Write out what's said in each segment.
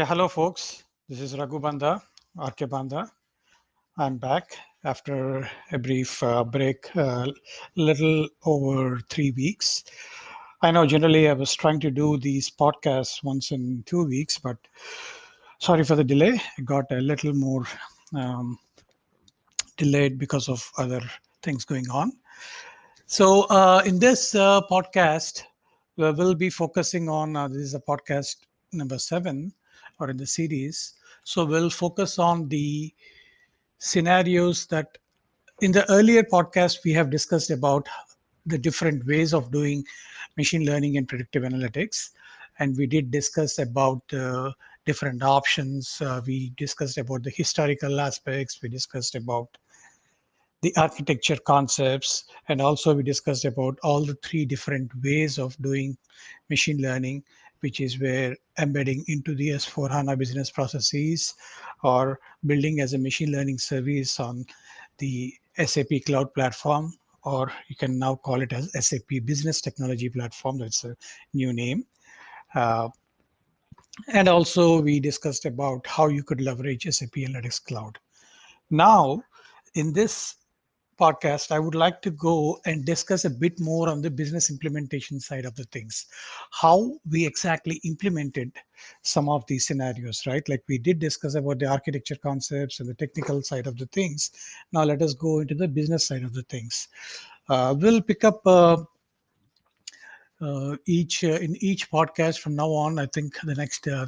Yeah, hello, folks. This is Raghu Banda, RK Banda. I'm back after a brief uh, break, a uh, little over three weeks. I know generally I was trying to do these podcasts once in two weeks, but sorry for the delay. I got a little more um, delayed because of other things going on. So, uh, in this uh, podcast, we will be focusing on uh, this is a podcast number seven or in the series. So we'll focus on the scenarios that in the earlier podcast we have discussed about the different ways of doing machine learning and predictive analytics. And we did discuss about uh, different options. Uh, we discussed about the historical aspects. We discussed about the architecture concepts. And also we discussed about all the three different ways of doing machine learning which is where embedding into the S4 HANA business processes or building as a machine learning service on the SAP cloud platform, or you can now call it as SAP business technology platform. That's a new name. Uh, and also we discussed about how you could leverage SAP Analytics Cloud. Now, in this podcast, I would like to go and discuss a bit more on the business implementation side of the things. How we exactly implemented some of these scenarios, right? Like we did discuss about the architecture concepts and the technical side of the things. Now let us go into the business side of the things. Uh, we'll pick up uh, uh, each uh, in each podcast from now on i think the next uh,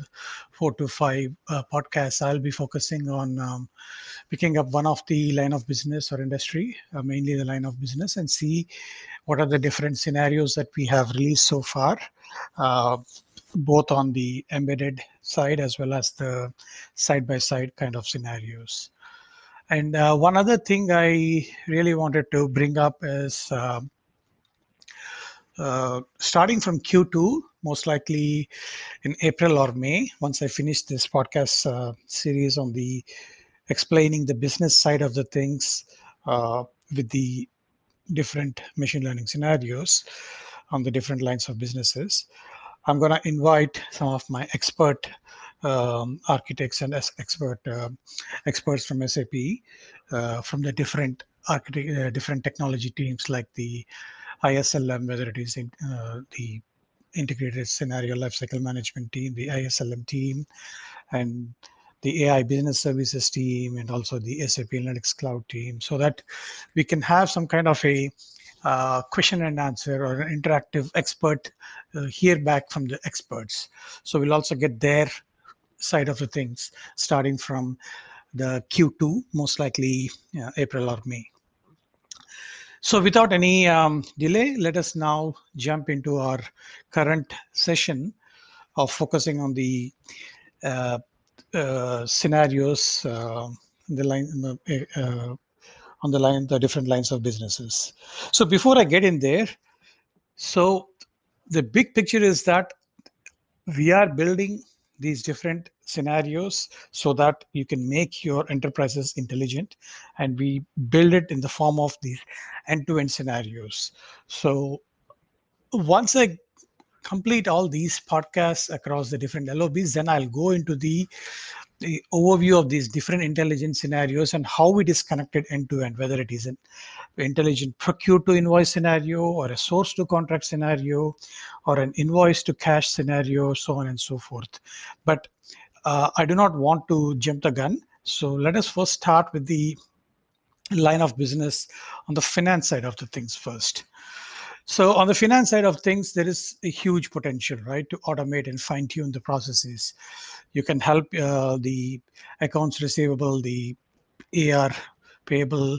four to five uh, podcasts i'll be focusing on um, picking up one of the line of business or industry uh, mainly the line of business and see what are the different scenarios that we have released so far uh, both on the embedded side as well as the side by side kind of scenarios. And one other thing i really wanted to bring up is starting from Q2, most likely in April or May, once I finish this podcast uh, series on the explaining the business side of the things uh, with the different machine learning scenarios on the different lines of businesses. I'm going to invite some of my expert um, architects and expert uh, experts from SAP uh, from the different architect, uh, different technology teams like the ISLM, whether it is in, uh, the integrated scenario lifecycle management team, the ISLM team, and the AI business services team, and also the SAP Analytics Cloud team, so that we can have some kind of a uh, question and answer or an interactive expert uh, hear back from the experts. So we'll also get their side of the things starting from the Q2, most likely uh, April or May. So without any um, delay, let us now jump into our current session of focusing on the uh, uh, scenarios uh, the line uh, on the line the different lines of businesses. So before I get in there, so the big picture is that we are building these different scenarios so that you can make your enterprises intelligent. And we build it in the form of these end-to-end scenarios. So once i complete all these podcasts across the different lobs then i'll go into the the overview of these different intelligent scenarios and how it is connected end to end, whether it is an intelligent procure to invoice scenario or a source to contract scenario or an invoice to cash scenario, so on and so forth. But uh, I do not want to jump the gun. So let us first start with the line of business on the finance side of the things first. So on the finance side of things, there is a huge potential, right, to automate and fine tune the processes. You can help uh, the accounts receivable, the AR payable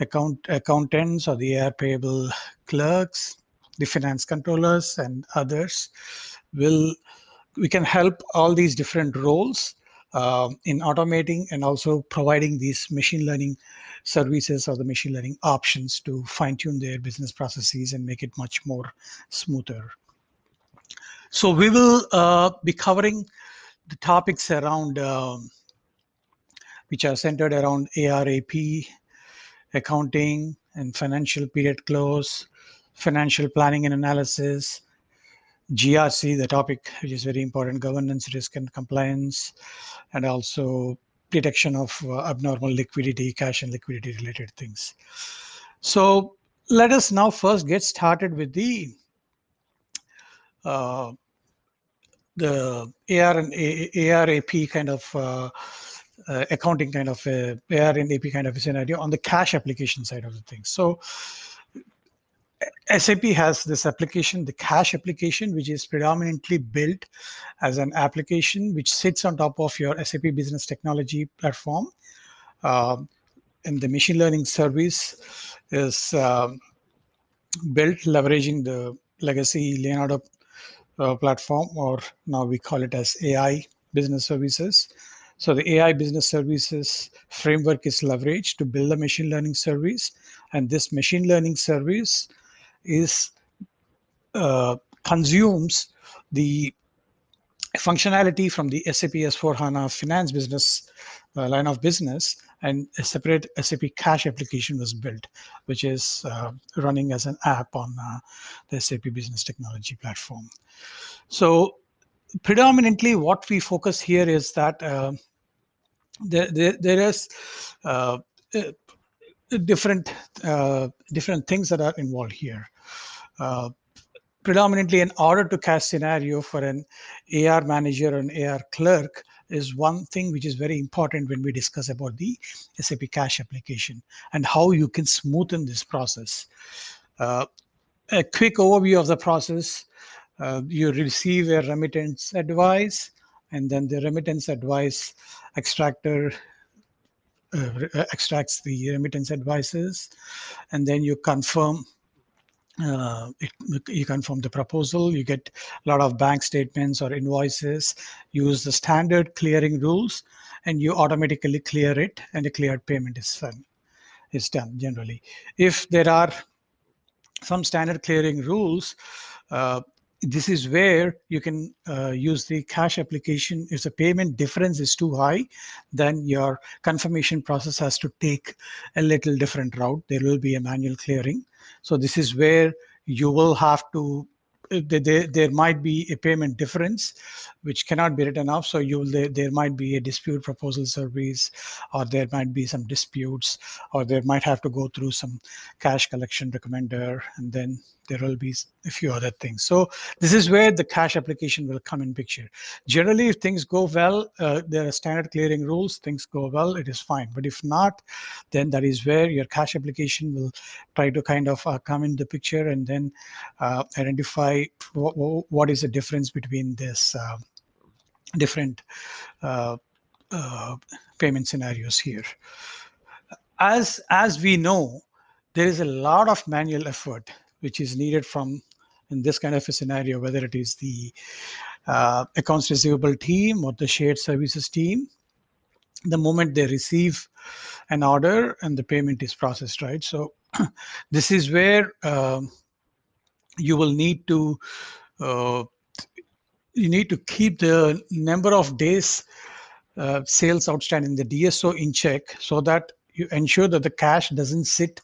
account accountants or the AR payable clerks, the finance controllers and others will we can help all these different roles uh, in automating and also providing these machine learning services or the machine learning options to fine tune their business processes and make it much more smoother. So we will uh, be covering the topics around uh, which are centered around ARAP, accounting and financial period close, financial planning and analysis, GRC, the topic which is very important, governance, risk, and compliance, and also detection of uh, abnormal liquidity, cash and liquidity related things. So let us now first get started with the uh, the AR and ARAP kind of uh, uh, accounting kind of a AR and AP kind of a scenario on the cash application side of the things. So SAP has this application, the cash application, which is predominantly built as an application which sits on top of your SAP Business Technology platform. Uh, and the machine learning service is uh, built leveraging the legacy Leonardo uh, platform, or now we call it as AI business services. So the AI business services framework is leveraged to build a machine learning service, and this machine learning service is uh, consumes the functionality from the SAP S4 HANA finance business uh, line of business and a separate SAP cash application was built, which is uh, running as an app on uh, the SAP business technology platform. So predominantly what we focus here is that uh, there, there, there is uh, different uh, different things that are involved here. Uh, predominantly, an order to cash scenario for an AR manager and AR clerk is one thing which is very important when we discuss about the SAP Cash application and how you can smoothen this process. Uh, a quick overview of the process: uh, you receive a remittance advice, and then the remittance advice extractor uh, uh, extracts the remittance advices, and then you confirm. Uh, it, you confirm the proposal. You get a lot of bank statements or invoices. Use the standard clearing rules, and you automatically clear it, and the cleared payment is done. Is done generally. If there are some standard clearing rules, uh, this is where you can uh, use the cash application. If the payment difference is too high, then your confirmation process has to take a little different route. There will be a manual clearing. So this is where you will have to eh, there, there might be a payment difference which cannot be written off. So you there, there might be a dispute proposal service or there might be some disputes or there might have to go through some cash collection recommender and then there will be a few other things. So this is where the cash application will come in picture. Generally if things go well uh, there are standard clearing rules things go well it is fine. But if not then that is where your cash application will try to kind of uh, come in the picture and then uh, identify what is the difference between this uh, different uh, uh, payment scenarios here. As as we know there is a lot of manual effort which is needed from in this kind of a scenario, whether it is the uh, accounts receivable team or the shared services team, the moment they receive an order and the payment is processed, right? So this is where um, you will need to uh, you need to keep the number of days uh, sales outstanding, the DSO in check, so that you ensure that the cash doesn't sit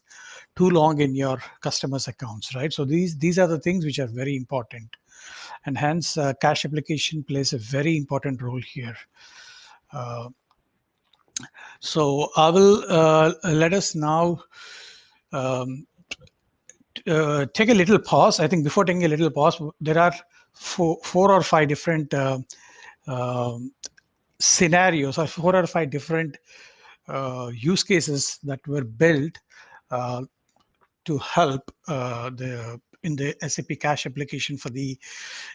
too long in your customers accounts right? So these these are the things which are very important. And hence uh, cash application plays a very important role here. Uh, so i will uh, let us now um, uh, take a little pause. I think before taking a little pause there are four, four or five different uh, um, scenarios or four or five different uh, use cases that were built to help uh, the in the SAP Cash application for the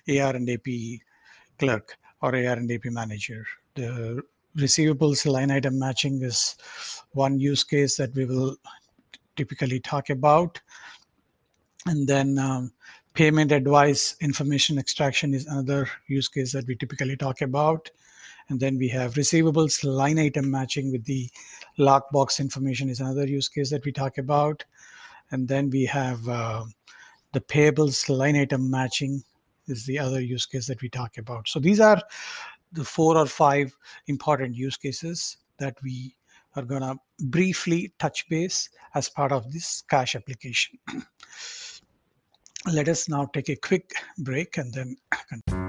AR and AP clerk or AR and AP manager. The receivables line item matching is one use case that we will typically talk about. And then um, payment advice information extraction is another use case that we typically talk about. And then we have receivables line item matching with the lockbox information is another use case that we talk about. And then we have uh, the payables line item matching is the other use case that we talk about. So these are the four or five important use cases that we are going to briefly touch base as part of this cash application. let us now take a quick break and then continue.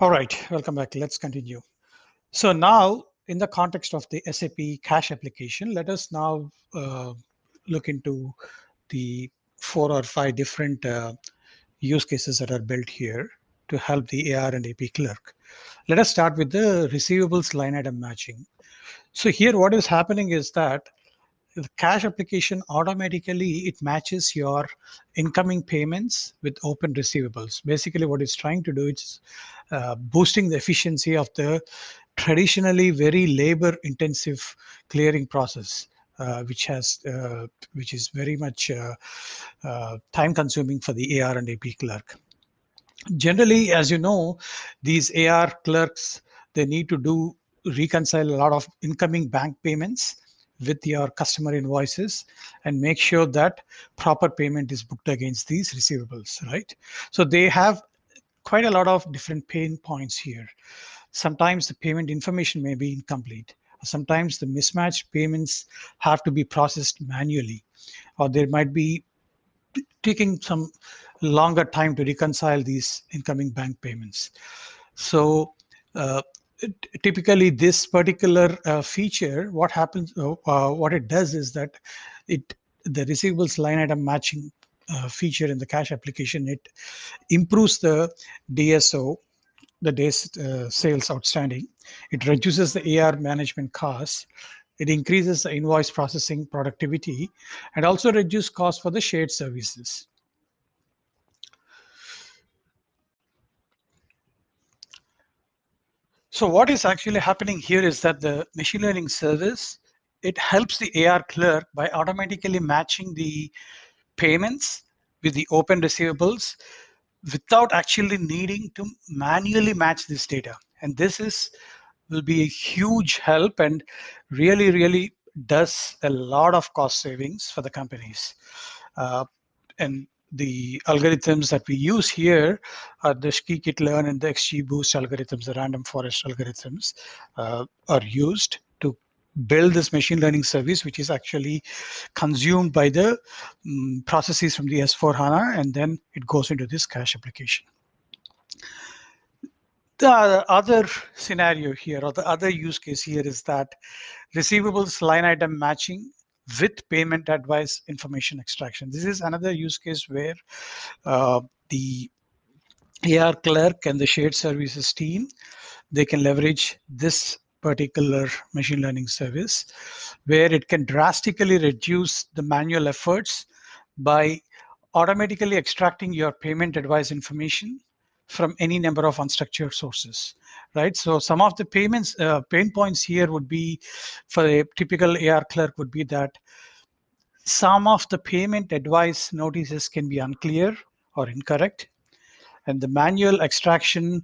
All right, welcome back. Let's continue. So now, in the context of the SAP cash application, let us now uh, look into the four or five different uh, use cases that are built here to help the AR and AP clerk. Let us start with the receivables line item matching. So here what is happening is that the cash application automatically it matches your incoming payments with open receivables. Basically what it's trying to do is uh, boosting the efficiency of the traditionally very labor intensive clearing process uh, which has uh, which is very much uh, uh, time consuming for the AR and AP clerk. Generally as you know these AR clerks they need to do reconcile a lot of incoming bank payments with your customer invoices and make sure that proper payment is booked against these receivables, right? So they have quite a lot of different pain points here. Sometimes the payment information may be incomplete. Sometimes the mismatched payments have to be processed manually, or there might be taking some longer time to reconcile these incoming bank payments. So uh, typically this particular uh, feature what happens uh, uh, what it does is that it the receivables line item matching uh, feature in the cash application it improves the dso the days uh, sales outstanding. It reduces the ar management costs. It increases the invoice processing productivity and also reduce costs for the shared services So what is actually happening here is that the machine learning service, it helps the AR clerk by automatically matching the payments with the open receivables without actually needing to manually match this data. And this is will be a huge help and really, really does a lot of cost savings for the companies. Uh, and the algorithms that we use here are the scikit-learn and the XGBoost algorithms, the random forest algorithms uh, are used to build this machine learning service, which is actually consumed by the um, processes from the S4 HANA, and then it goes into this cash application. The other scenario here, or the other use case here is that receivables line item matching with payment advice information extraction. This is another use case where uh, the AR clerk and the shared services team, they can leverage this particular machine learning service where it can drastically reduce the manual efforts by automatically extracting your payment advice information from any number of unstructured sources, right? So some of the payments uh, pain points here would be for a typical AR clerk would be that some of the payment advice notices can be unclear or incorrect, and the manual extraction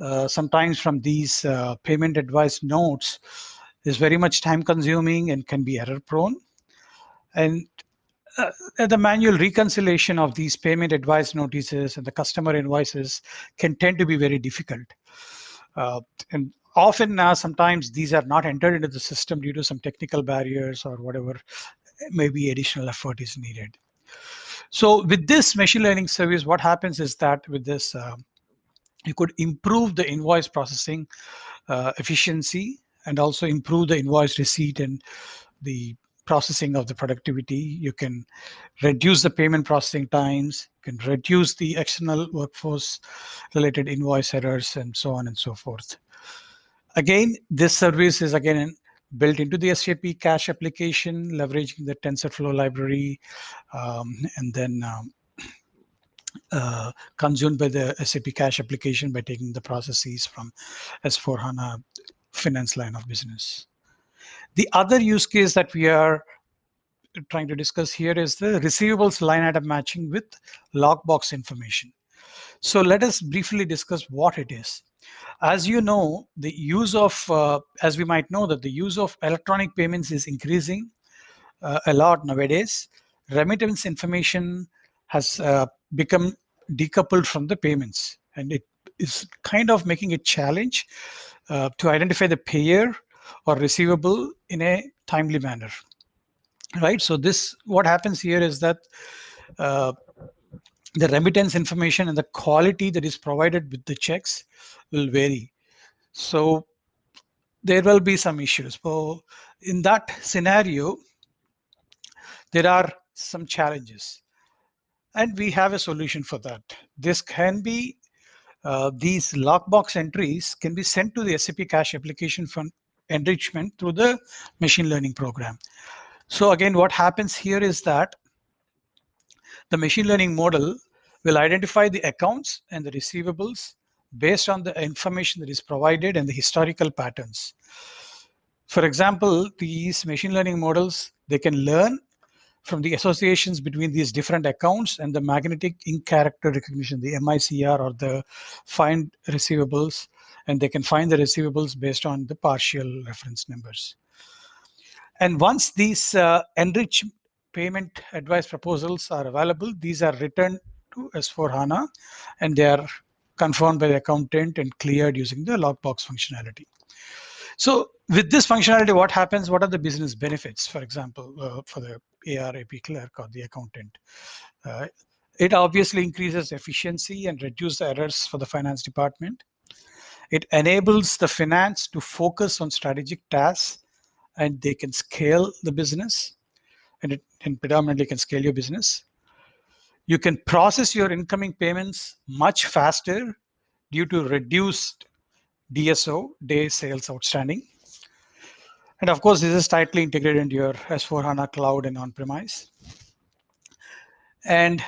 uh, sometimes from these uh, payment advice notes is very much time consuming and can be error prone. And uh, the manual reconciliation of these payment advice notices and the customer invoices can tend to be very difficult. Uh, and often uh, sometimes these are not entered into the system due to some technical barriers or whatever maybe additional effort is needed. So with this machine learning service, what happens is that with this, uh, you could improve the invoice processing uh, efficiency and also improve the invoice receipt and the processing of the productivity. You can reduce the payment processing times, you can reduce the external workforce related invoice errors and so on and so forth. Again, this service is again built into the SAP cash application, leveraging the TensorFlow library, um, and then um, uh, consumed by the SAP cash application by taking the processes from S4HANA finance line of business. The other use case that we are trying to discuss here is the receivables line item matching with lockbox information. So let us briefly discuss what it is. As you know, the use of, uh, as we might know that the use of electronic payments is increasing uh, a lot nowadays. Remittance information has uh, become decoupled from the payments and it is kind of making a challenge uh, to identify the payer or receivable in a timely manner right? So this what happens here is that uh, the remittance information and the quality that is provided with the checks will vary. So there will be some issues. So in that scenario there are some challenges and we have a solution for that. This can be uh, these lockbox entries can be sent to the SAP Cash application for enrichment through the machine learning program. So again, what happens here is that the machine learning model will identify the accounts and the receivables based on the information that is provided and the historical patterns. For example, these machine learning models, they can learn from the associations between these different accounts and the magnetic ink character recognition, the MICR or the find receivables, and they can find the receivables based on the partial reference numbers. And once these uh, enriched payment advice proposals are available, these are returned to S4HANA and they are confirmed by the accountant and cleared using the lockbox functionality. So with this functionality, what happens? What are the business benefits, for example, uh, for the ARAP clerk or the accountant? Uh, it obviously increases efficiency and reduces errors for the finance department. It enables the finance to focus on strategic tasks and they can scale the business and it and predominantly can scale your business. You can process your incoming payments much faster due to reduced DSO, day sales outstanding. And of course, this is tightly integrated into your S4 HANA cloud and on-premise. And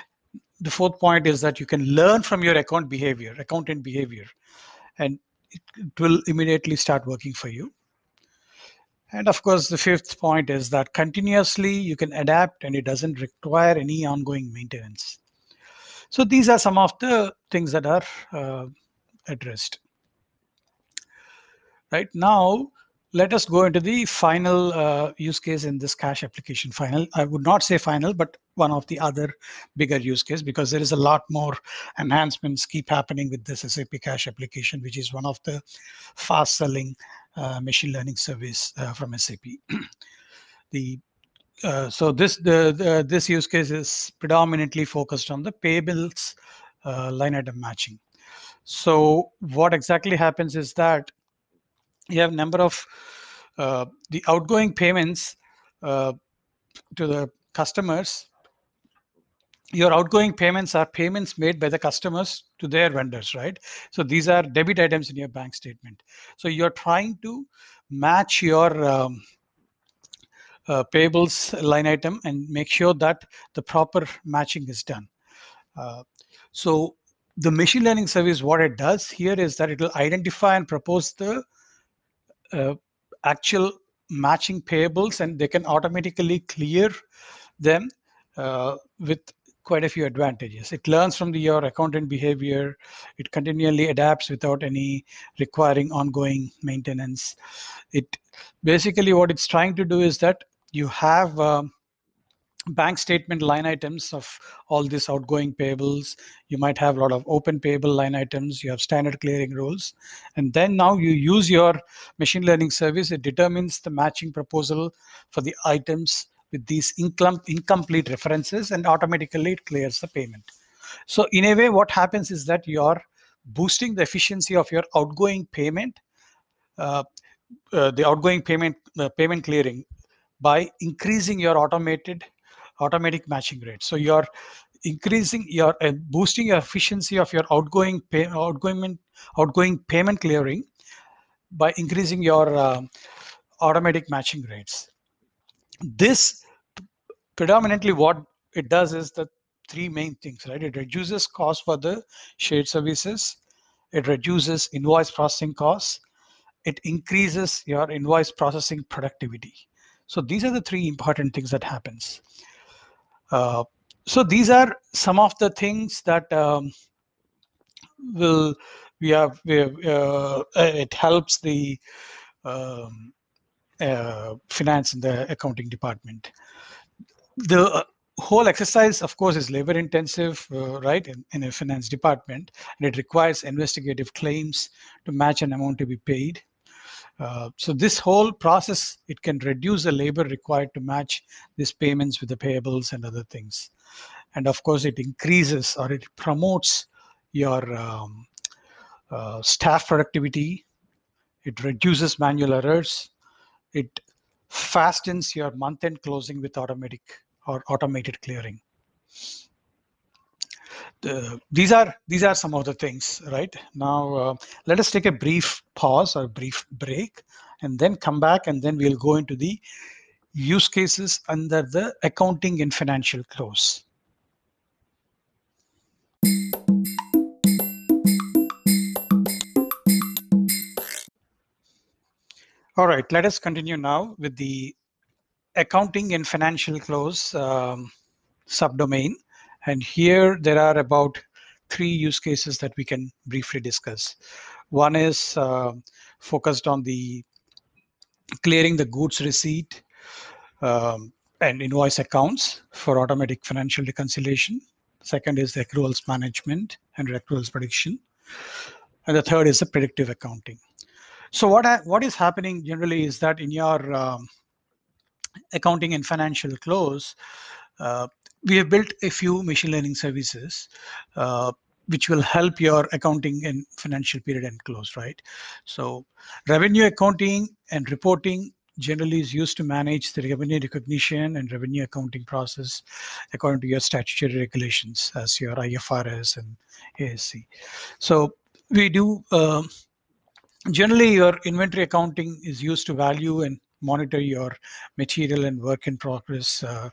the fourth point is that you can learn from your account behavior, accountant behavior, and it, it will immediately start working for you. And of course, the fifth point is that continuously you can adapt and it doesn't require any ongoing maintenance. So these are some of the things that are uh, addressed. Right now, let us go into the final uh, use case in this cash application final. I would not say final, but one of the other bigger use case because there is a lot more enhancements keep happening with this SAP cash application, which is one of the fast selling uh, machine learning service uh, from SAP. the uh, so this the, the, this use case is predominantly focused on the payables uh, line item matching. So what exactly happens is that you have number of uh, the outgoing payments uh, to the customers. Your outgoing payments are payments made by the customers to their vendors right? So these are debit items in your bank statement. So you're trying to match your um, uh, payables line item and make sure that the proper matching is done. Uh, so the machine learning service what it does here is that it will identify and propose the actual matching payables and they can automatically clear them uh, with quite a few advantages. It learns from the, your accountant behavior. It continually adapts without any requiring ongoing maintenance. It basically what it's trying to do is that you have um, bank statement line items of all these outgoing payables. You might have a lot of open payable line items. You have standard clearing rules. And then now you use your machine learning service. It determines the matching proposal for the items with these incomplete references and automatically it clears the payment. So in a way, what happens is that you're boosting the efficiency of your outgoing payment, uh, uh, the outgoing payment, the payment clearing by increasing your automated automatic matching rate. So you're increasing your uh, boosting your efficiency of your outgoing pay, outgoing outgoing payment clearing by increasing your uh, automatic matching rates. This predominantly what it does is the three main things, right? It reduces cost for the shared services. It reduces invoice processing costs. It increases your invoice processing productivity. So these are the three important things that happens. Uh, so these are some of the things that um, will we have, we have uh, it helps the um, uh, finance and the accounting department. The uh, whole exercise of course is labor intensive uh, right in, in, a finance department and it requires investigative claims to match an amount to be paid Uh, so this whole process, it can reduce the labor required to match these payments with the payables and other things. And of course, it increases or it promotes your um, uh, staff productivity. It reduces manual errors. It fastens your month-end closing with automatic or automated clearing. The, these are these are some of the things right now uh, let us take a brief pause or brief break and then come back and then we'll go into the use cases under the accounting and financial close All right, let us continue now with the accounting and financial close um, subdomain. And here there are about three use cases that we can briefly discuss. One is uh, focused on the clearing the goods receipt um, and invoice accounts for automatic financial reconciliation. Second is the accruals management and accruals prediction. And the third is the predictive accounting. So what what is happening generally is that in your um, accounting and financial close, uh, we have built a few machine learning services uh, which will help your accounting and financial period end close, right? So revenue accounting and reporting generally is used to manage the revenue recognition and revenue accounting process according to your statutory regulations as your IFRS and ASC. So we do uh, generally your inventory accounting is used to value and monitor your material and work in progress uh,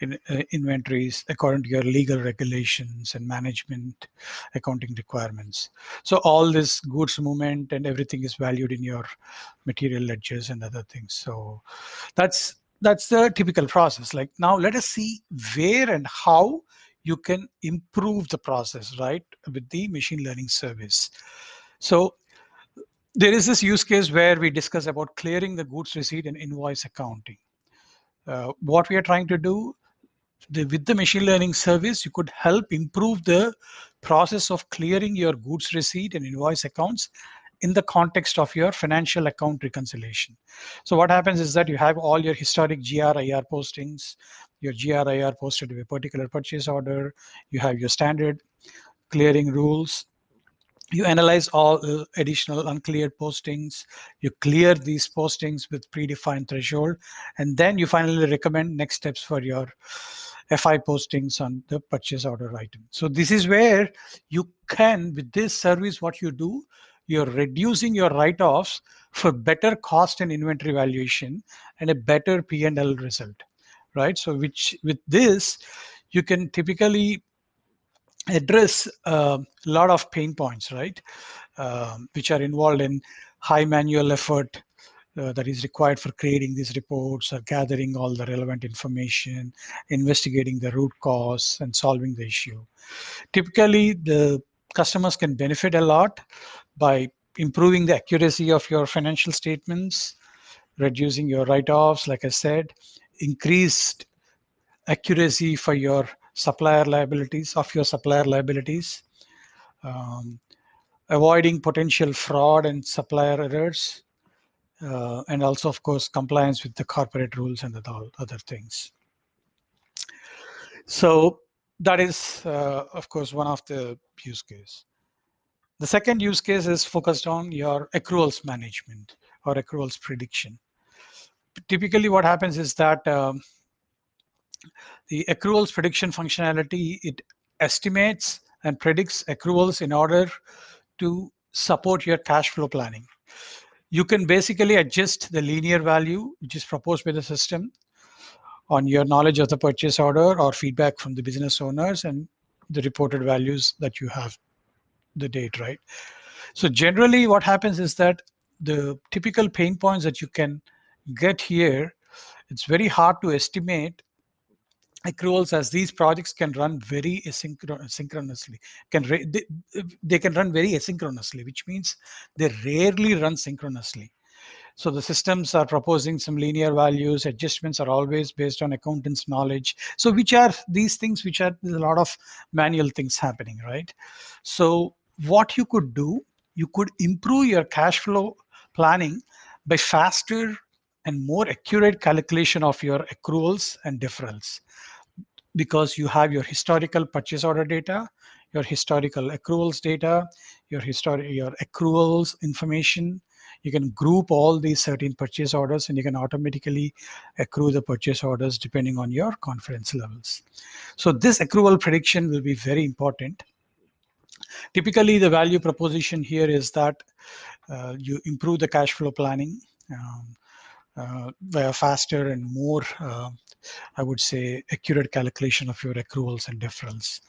in, uh, inventories according to your legal regulations and management accounting requirements. So all this goods movement and everything is valued in your material ledgers and other things. So that's that's the typical process. Like now let us see where and how you can improve the process, right, with the machine learning service. So there is this use case where we discuss about clearing the goods receipt and invoice accounting. Uh, what we are trying to do the, with the machine learning service, you could help improve the process of clearing your goods receipt and invoice accounts in the context of your financial account reconciliation. So what happens is that you have all your historic GRIR postings, your GRIR posted to a particular purchase order, you have your standard clearing rules, you analyze all uh, additional uncleared postings you clear these postings with predefined threshold and then you finally recommend next steps for your fi postings on the purchase order item. So this is where you can with this service what you do you're reducing your write-offs for better cost and inventory valuation and a better p&l result right? So which with this you can typically address uh, a lot of pain points, right, um, which are involved in high manual effort uh, that is required for creating these reports or gathering all the relevant information, investigating the root cause, and solving the issue. Typically, the customers can benefit a lot by improving the accuracy of your financial statements, reducing your write-offs, like I said, increased accuracy for your supplier liabilities of your supplier liabilities um, avoiding potential fraud and supplier errors uh, and also of course compliance with the corporate rules and all other things. So that is uh, of course one of the use case. The second use case is focused on your accruals management or accruals prediction. Typically what happens is that um, the accruals prediction functionality, it estimates and predicts accruals in order to support your cash flow planning. You can basically adjust the linear value, which is proposed by the system on your knowledge of the purchase order or feedback from the business owners and the reported values that you have the date, right? So generally what happens is that the typical pain points that you can get here, it's very hard to estimate accruals as these projects can run very asynchronously can they, they can run very asynchronously which means they rarely run synchronously. So the systems are proposing some linear values adjustments are always based on accountants knowledge. So which are these things which are a lot of manual things happening right? So what you could do you could improve your cash flow planning by faster and more accurate calculation of your accruals and deferrals because you have your historical purchase order data, your historical accruals data, your historic your accruals information. You can group all these certain purchase orders and you can automatically accrue the purchase orders depending on your confidence levels. So this accrual prediction will be very important. Typically, the value proposition here is that uh, you improve the cash flow planning um, uh, via faster and more, uh, I would say, accurate calculation of your accruals and deferrals.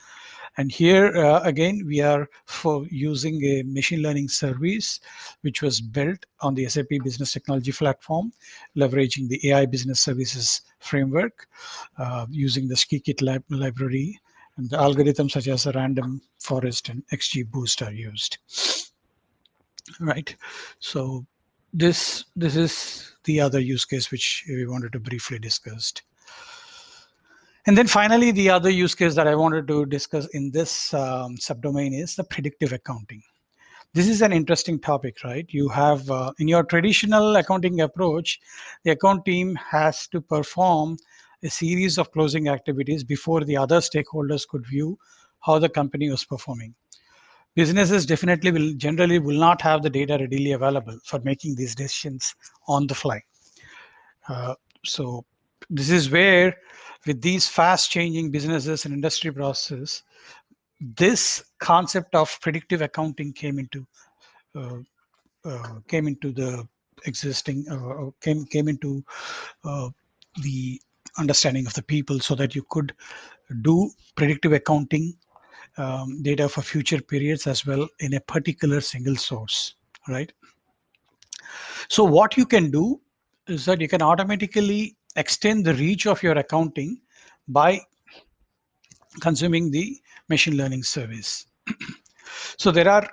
And here uh, again, we are for using a machine learning service, which was built on the SAP Business Technology Platform, leveraging the AI Business Services framework, uh, using the Scikit lib library, and the algorithms such as random forest and XGBoost are used. Right. So this this is the other use case which we wanted to briefly discuss. And then finally, the other use case that I wanted to discuss in this um, subdomain is the predictive accounting. This is an interesting topic, right? You have, uh, in your traditional accounting approach, the account team has to perform a series of closing activities before the other stakeholders could view how the company was performing. Businesses definitely will generally will not have the data readily available for making these decisions on the fly. Uh, so this is where with these fast changing businesses and industry processes, this concept of predictive accounting came into uh, uh, came into the existing uh, uh came came into uh, the understanding of the people so that you could do predictive accounting um, data for future periods as well in a particular single source right so what you can do is that you can automatically extend the reach of your accounting by consuming the machine learning service. so there are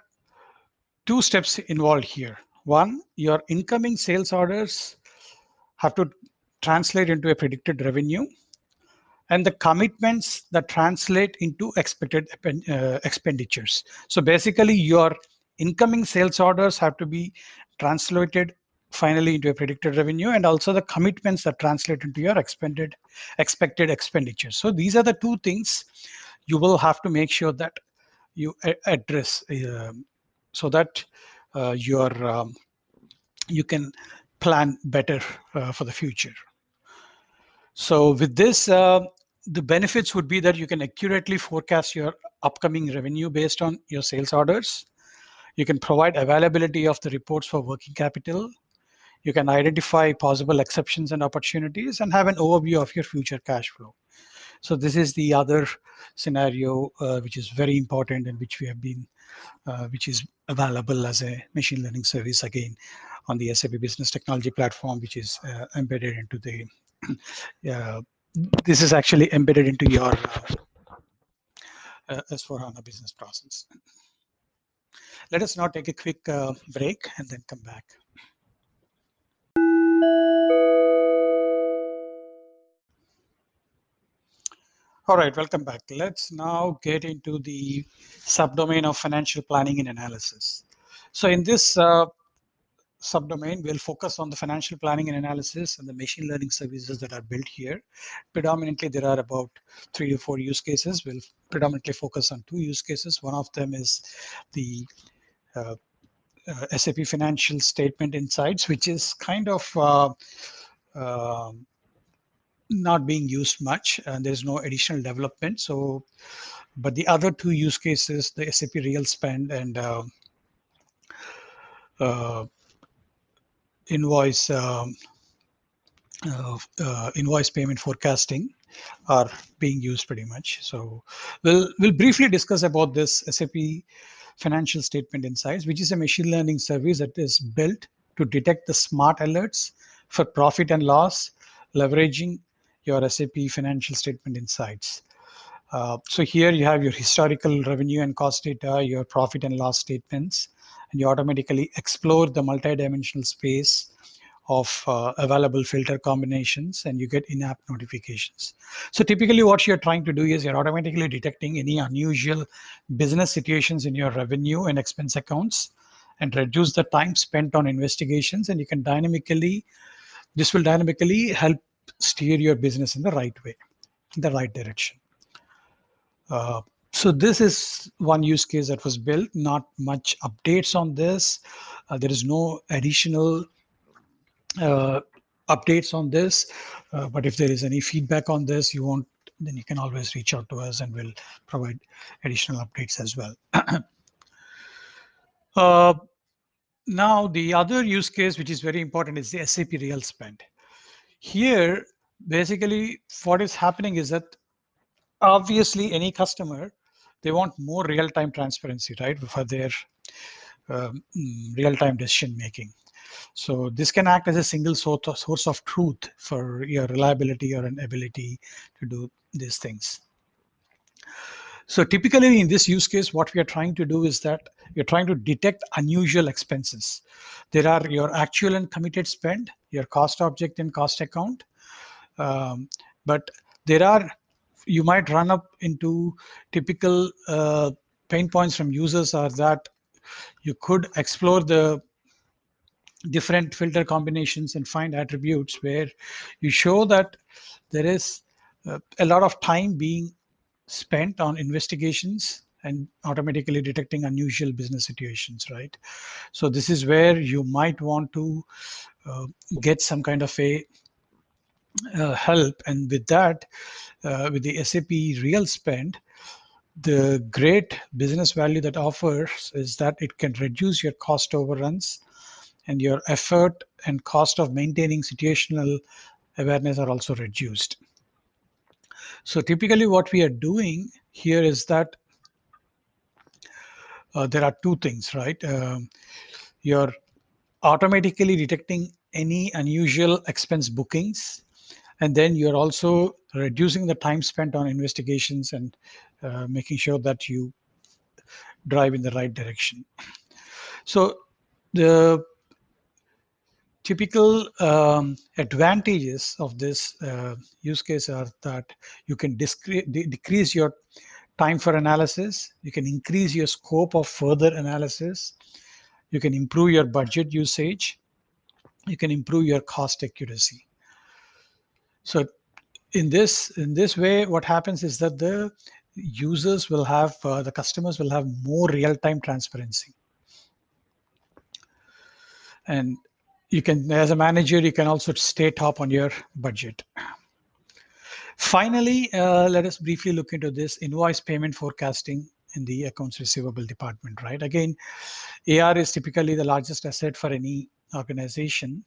two steps involved here. One, your incoming sales orders have to translate into a predicted revenue and the commitments that translate into expected uh, expenditures. So basically your incoming sales orders have to be translated finally into a predicted revenue and also the commitments that translate into your expended expected expenditures so these are the two things you will have to make sure that you address uh, so that uh, your um, you can plan better uh, for the future so with this uh, the benefits would be that you can accurately forecast your upcoming revenue based on your sales orders you can provide availability of the reports for working capital you can identify possible exceptions and opportunities and have an overview of your future cash flow. So this is the other scenario uh, which is very important and which we have been, uh, which is available as a machine learning service again on the SAP Business Technology Platform, which is uh, embedded into the. this is actually embedded into your uh, S4 HANA business process. Let us now take a quick uh, break and then come back. All right, welcome back. Let's now get into the subdomain of financial planning and analysis. So in this uh, subdomain, we'll focus on the financial planning and analysis and the machine learning services that are built here. Predominantly, there are about three to four use cases. We'll predominantly focus on two use cases. One of them is the uh, uh, SAP Financial Statement Insights, which is kind of uh, um, not being used much and there's no additional development so but the other two use cases the sap real spend and uh, uh, invoice um, uh, uh, invoice payment forecasting are being used pretty much so we'll we'll briefly discuss about this sap financial statement insights which is a machine learning service that is built to detect the smart alerts for profit and loss leveraging your SAP financial statement insights. Uh, so here you have your historical revenue and cost data, your profit and loss statements, and you automatically explore the multi-dimensional space of uh, available filter combinations and you get in-app notifications. So typically what you're trying to do is you're automatically detecting any unusual business situations in your revenue and expense accounts and reduce the time spent on investigations and you can dynamically this will dynamically help steer your business in the right way in the right direction uh, so this is one use case that was built. Not much updates on this. Uh, there is no additional uh, updates on this. Uh, but if there is any feedback on this you want then you can always reach out to us and we'll provide additional updates as well. Uh, now the other use case which is very important is the sap real spend. Here basically what is happening is that obviously any customer they want more real-time transparency right for their um, real-time decision making so this can act as a single source of truth for your reliability or an ability to do these things so typically in this use case, what we are trying to do is that you're trying to detect unusual expenses. There are your actual and committed spend, your cost object and cost account. Um, but there are, you might run up into typical uh, pain points from users are that you could explore the different filter combinations and find attributes where you show that there is uh, a lot of time being spent on investigations and automatically detecting unusual business situations, right? So this is where you might want to uh, get some kind of a help. And with that, uh, with the SAP real spend, the great business value that offers is that it can reduce your cost overruns and your effort and cost of maintaining situational awareness are also reduced. So typically what we are doing here is that uh, there are two things, right? Um, you're automatically detecting any unusual expense bookings, and then you're also reducing the time spent on investigations and uh, making sure that you drive in the right direction. So the typical um, advantages of this uh, use case are that you can de decrease your time for analysis, you can increase your scope of further analysis, you can improve your budget usage, you can improve your cost accuracy. So in this in this way, what happens is that the users will have uh, the customers will have more real-time transparency. And you can as a manager you can also stay top on your budget. Finally uh, let us briefly look into this invoice payment forecasting in the accounts receivable department right? Again ar is typically the largest asset for any organization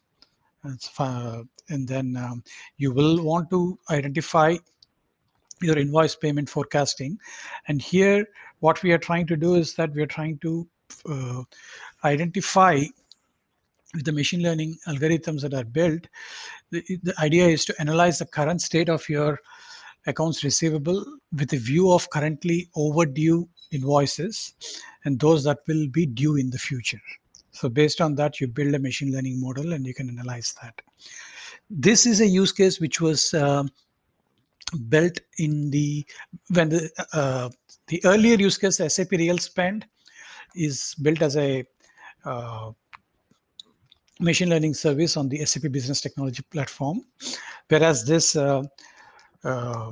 and then um, you will want to identify your invoice payment forecasting and here what we are trying to do is that we are trying to uh, identify with the machine learning algorithms that are built, the, the idea is to analyze the current state of your accounts receivable with a view of currently overdue invoices and those that will be due in the future. So based on that, you build a machine learning model and you can analyze that. This is a use case which was uh, built in the when the uh, the earlier use case SAP Real Spend is built as a uh, machine learning service on the SAP Business Technology platform, whereas this uh, uh,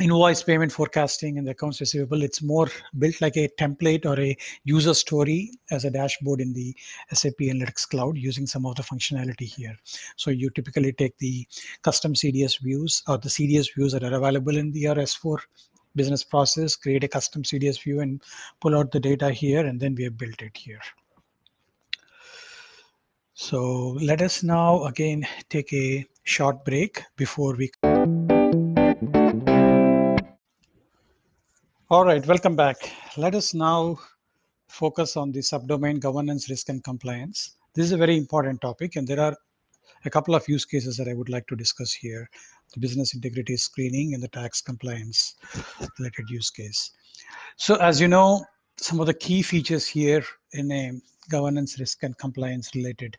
invoice payment forecasting and the accounts receivable, it's more built like a template or a user story as a dashboard in the SAP Analytics Cloud using some of the functionality here. So you typically take the custom CDS views or the CDS views that are available in the RS4 business process, create a custom CDS view and pull out the data here, and then we have built it here. So let us now again take a short break before we. All right, welcome back. Let us now focus on the subdomain governance, risk, and compliance. This is a very important topic, and there are a couple of use cases that I would like to discuss here the business integrity screening and the tax compliance related use case. So, as you know, some of the key features here in a governance risk and compliance related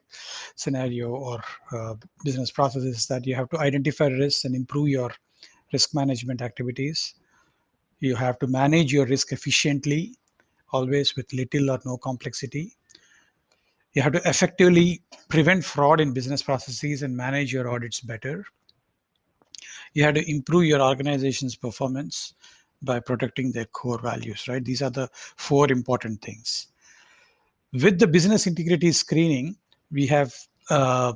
scenario or uh, business processes that you have to identify risks and improve your risk management activities. You have to manage your risk efficiently, always with little or no complexity. You have to effectively prevent fraud in business processes and manage your audits better. You have to improve your organization's performance by protecting their core values, right? These are the four important things. With the business integrity screening, we have uh,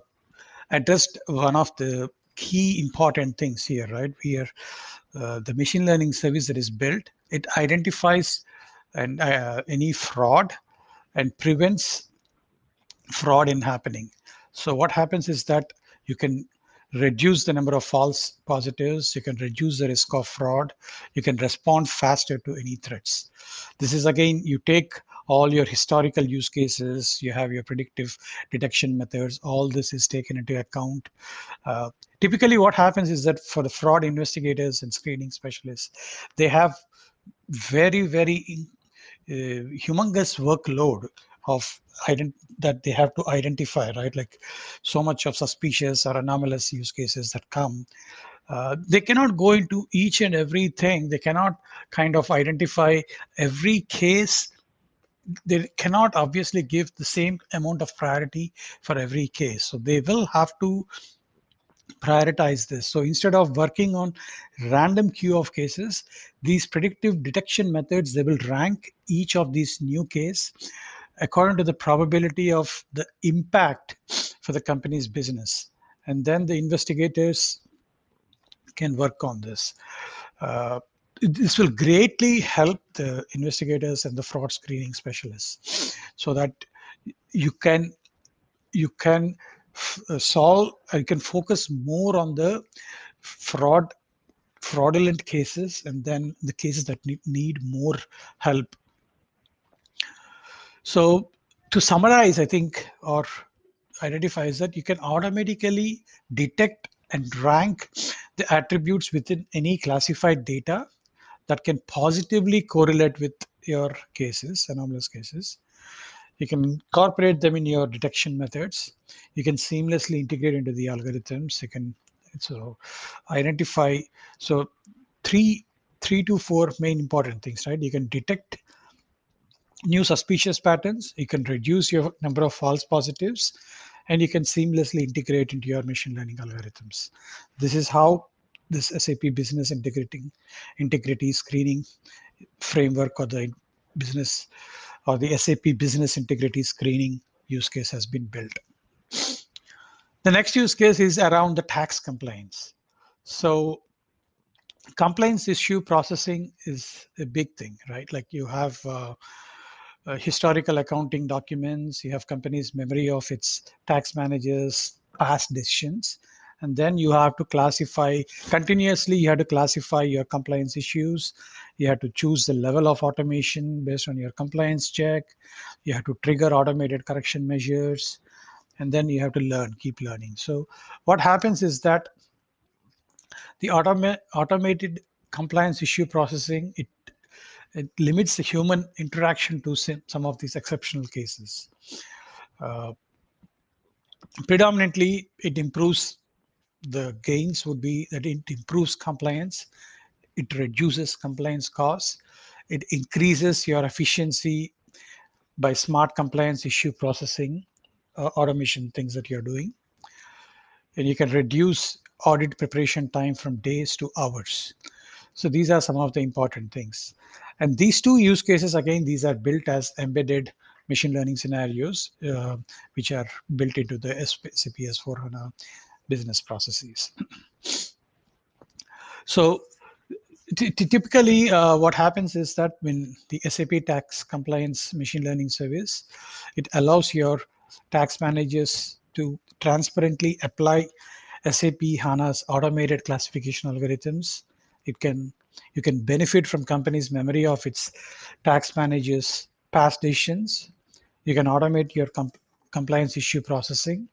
addressed one of the key important things here, right? We are uh, the machine learning service that is built. It identifies and uh, any fraud and prevents fraud in happening. So what happens is that you can reduce the number of false positives, you can reduce the risk of fraud, you can respond faster to any threats. This is again, you take all your historical use cases, you have your predictive detection methods, all this is taken into account. Uh, typically what happens is that for the fraud investigators and screening specialists, they have very, very uh, humongous workload of that they have to identify, right? Like so much of suspicious or anomalous use cases that come. Uh, they cannot go into each and everything. They cannot kind of identify every case. They cannot obviously give the same amount of priority for every case. So they will have to prioritize this. So instead of working on random queue of cases, these predictive detection methods, they will rank each of these new case according to the probability of the impact for the company's business. And then the investigators can work on this. Uh, this will greatly help the investigators and the fraud screening specialists so that you can you can uh, solve you can focus more on the fraud fraudulent cases and then the cases that need, need more help. So to summarize, I think, or identify is that you can automatically detect and rank the attributes within any classified data that can positively correlate with your cases, anomalous cases. You can incorporate them in your detection methods. You can seamlessly integrate into the algorithms. You can so identify so three three to four main important things, right? You can detect new suspicious patterns, you can reduce your number of false positives, and you can seamlessly integrate into your machine learning algorithms. This is how this SAP business integrating integrity screening framework or the business or the SAP business integrity screening use case has been built. The next use case is around the tax compliance. So compliance issue processing is a big thing, right? Like you have uh, uh, historical accounting documents, you have company's memory of its tax managers' past decisions, and then you have to classify continuously. You have to classify your compliance issues. You have to choose the level of automation based on your compliance check. You have to trigger automated correction measures, and then you have to learn, keep learning. So what happens is that the automa- automated compliance issue processing it it limits the human interaction to some of these exceptional cases. Uh, predominantly, it improves the gains would be that it improves compliance, it reduces compliance costs, it increases your efficiency by smart compliance issue processing, uh, automation things that you're doing. And you can reduce audit preparation time from days to hours. So these are some of the important things. And these two use cases, again, these are built as embedded machine learning scenarios, uh, which are built into the SAP S4HANA business processes. so typically uh, what happens is that when the SAP tax compliance machine learning service, it allows your tax managers to transparently apply SAP HANA's automated classification algorithms. It can you can benefit from company's memory of its tax managers' past decisions. You can automate your comp compliance issue processing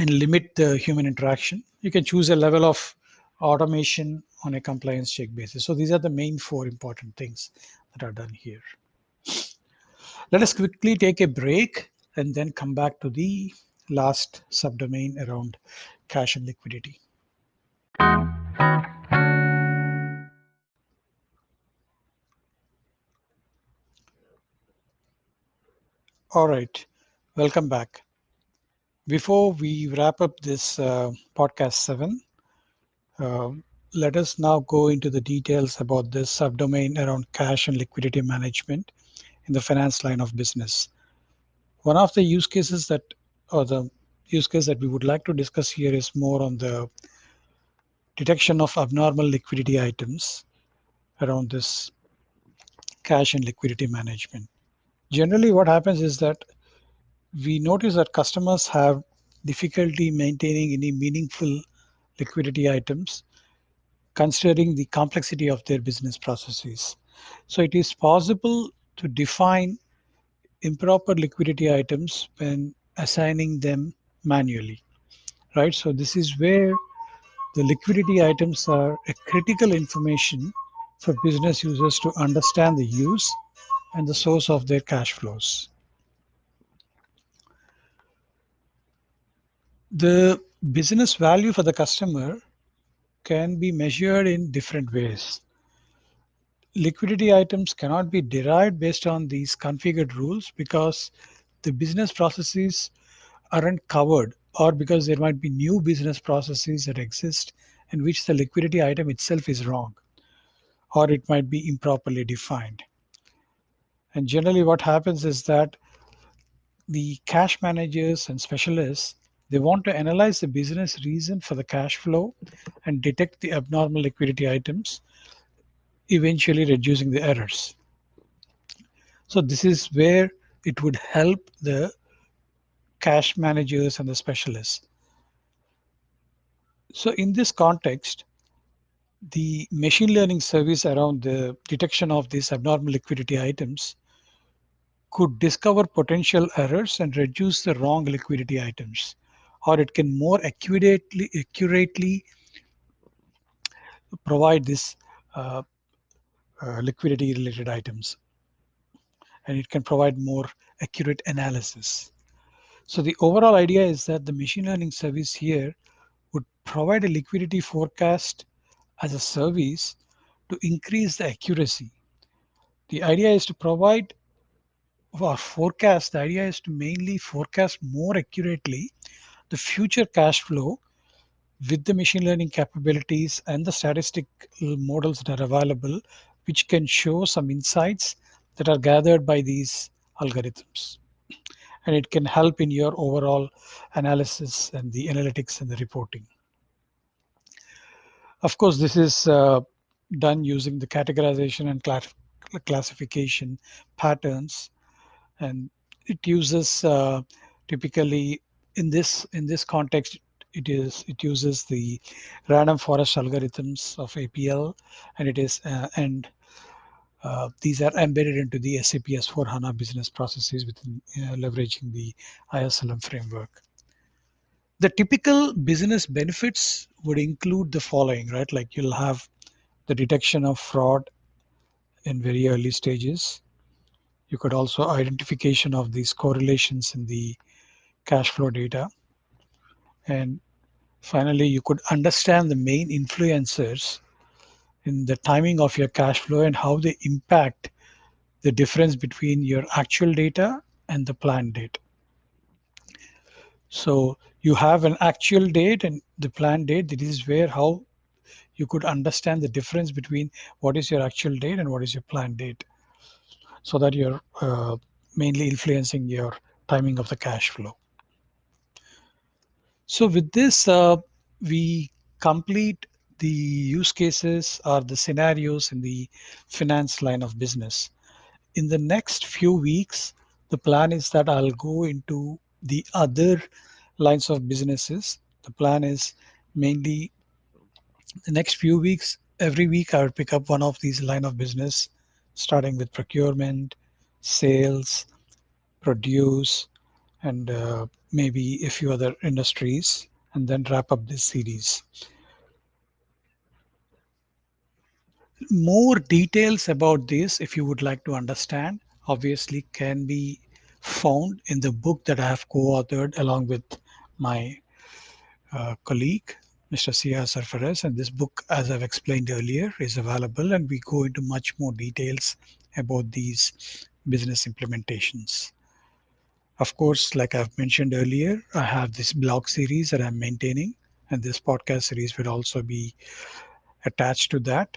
and limit the human interaction. You can choose a level of automation on a compliance check basis. So these are the main four important things that are done here. Let us quickly take a break and then come back to the last subdomain around cash and liquidity. All right, welcome back. Before we wrap up this uh, podcast seven, uh, let us now go into the details about this subdomain around cash and liquidity management in the finance line of business. One of the use cases that, or the use case that we would like to discuss here is more on the detection of abnormal liquidity items around this cash and liquidity management. Generally, what happens is that we notice that customers have difficulty maintaining any meaningful liquidity items considering the complexity of their business processes. So it is possible to define improper liquidity items when assigning them manually, right? So this is where the liquidity items are a critical information for business users to understand the use and the source of their cash flows. The business value for the customer can be measured in different ways. Liquidity items cannot be derived based on these configured rules because the business processes aren't covered or because there might be new business processes that exist in which the liquidity item itself is wrong or it might be improperly defined. And generally what happens is that the cash managers and specialists they want to analyze the business reason for the cash flow and detect the abnormal liquidity items, eventually reducing the errors. So this is where it would help the cash managers and the specialists. So in this context, the machine learning service around the detection of these abnormal liquidity items could discover potential errors and reduce the wrong liquidity items or it can more accurately accurately provide this uh, uh, liquidity related items. And it can provide more accurate analysis. So the overall idea is that the machine learning service here would provide a liquidity forecast as a service to increase the accuracy. The idea is to provide or forecast the idea is to mainly forecast more accurately the future cash flow with the machine learning capabilities and the statistical models that are available, which can show some insights that are gathered by these algorithms. And it can help in your overall analysis and the analytics and the reporting. Of course, this is uh, done using the categorization and classification patterns. And it uses uh, typically in this in this context it is it uses the random forest algorithms of APL and it is uh, and uh, these are embedded into the SAP S4 HANA business processes within uh, leveraging the ISLM framework. The typical business benefits would include the following, right? Like you'll have the detection of fraud in very early stages. You could also identification of these correlations in the cash flow data. And finally, you could understand the main influencers in the timing of your cash flow and how they impact the difference between your actual data and the planned date. So you have an actual date and the planned date. This is where how you could understand the difference between what is your actual date and what is your planned date so that you're uh, mainly influencing your timing of the cash flow. So with this, uh, we complete the use cases or the scenarios in the finance line of business. In the next few weeks, the plan is that I'll go into the other lines of businesses. The plan is mainly the next few weeks, every week I will pick up one of these line of business, starting with procurement, sales, produce, and uh, maybe a few other industries, and then wrap up this series. More details about this, if you would like to understand, obviously can be found in the book that I have co-authored along with my uh, colleague, Mr. Siar Sarferaz. And this book, as I've explained earlier, is available and we go into much more details about these business implementations. Of course, like I've mentioned earlier, I have this blog series that I'm maintaining, and this podcast series will also be attached to that.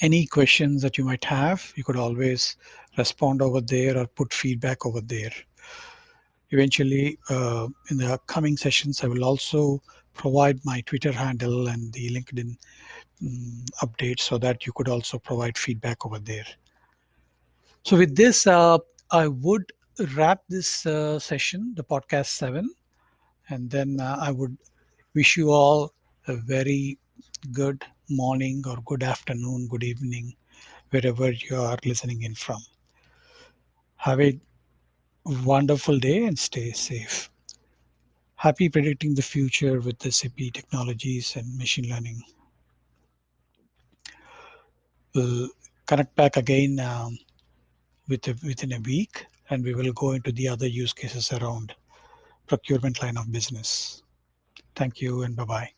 Any questions that you might have, you could always respond over there or put feedback over there. Eventually, uh, in the coming sessions, I will also provide my Twitter handle and the LinkedIn um, update so that you could also provide feedback over there. So with this, uh, I would wrap this uh, session, the podcast seven, and then uh, I would wish you all a very good morning or good afternoon, good evening, wherever you are listening in from. Have a wonderful day and stay safe. Happy predicting the future with the SAP technologies and machine learning. We'll connect back again um, with a, within a week and we will go into the other use cases around procurement line of business. Thank you and bye-bye.